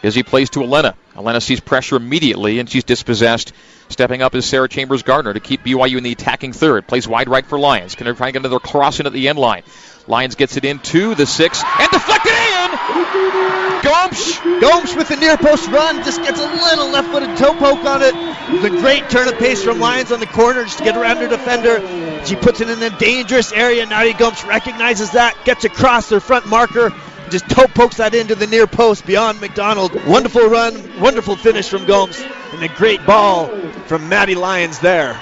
Busy plays to Elena. Elena sees pressure immediately, and she's dispossessed. Stepping up is Sarah Chambers Gardner to keep BYU in the attacking third. Plays wide right for Lyons. Can they try and get another cross in at the end line? Lyons gets it into the six and deflected in. Gomes. Gomes with the near post run just gets a little left footed toe poke on it. The great turn of pace from Lyons on the corner just to get around her defender. She puts it in a dangerous area. Nadia Gomes recognizes that, gets across their front marker, just toe pokes that into the near post beyond McDonald. Wonderful run, wonderful finish from Gomes, and a great ball from Maddie Lyons there.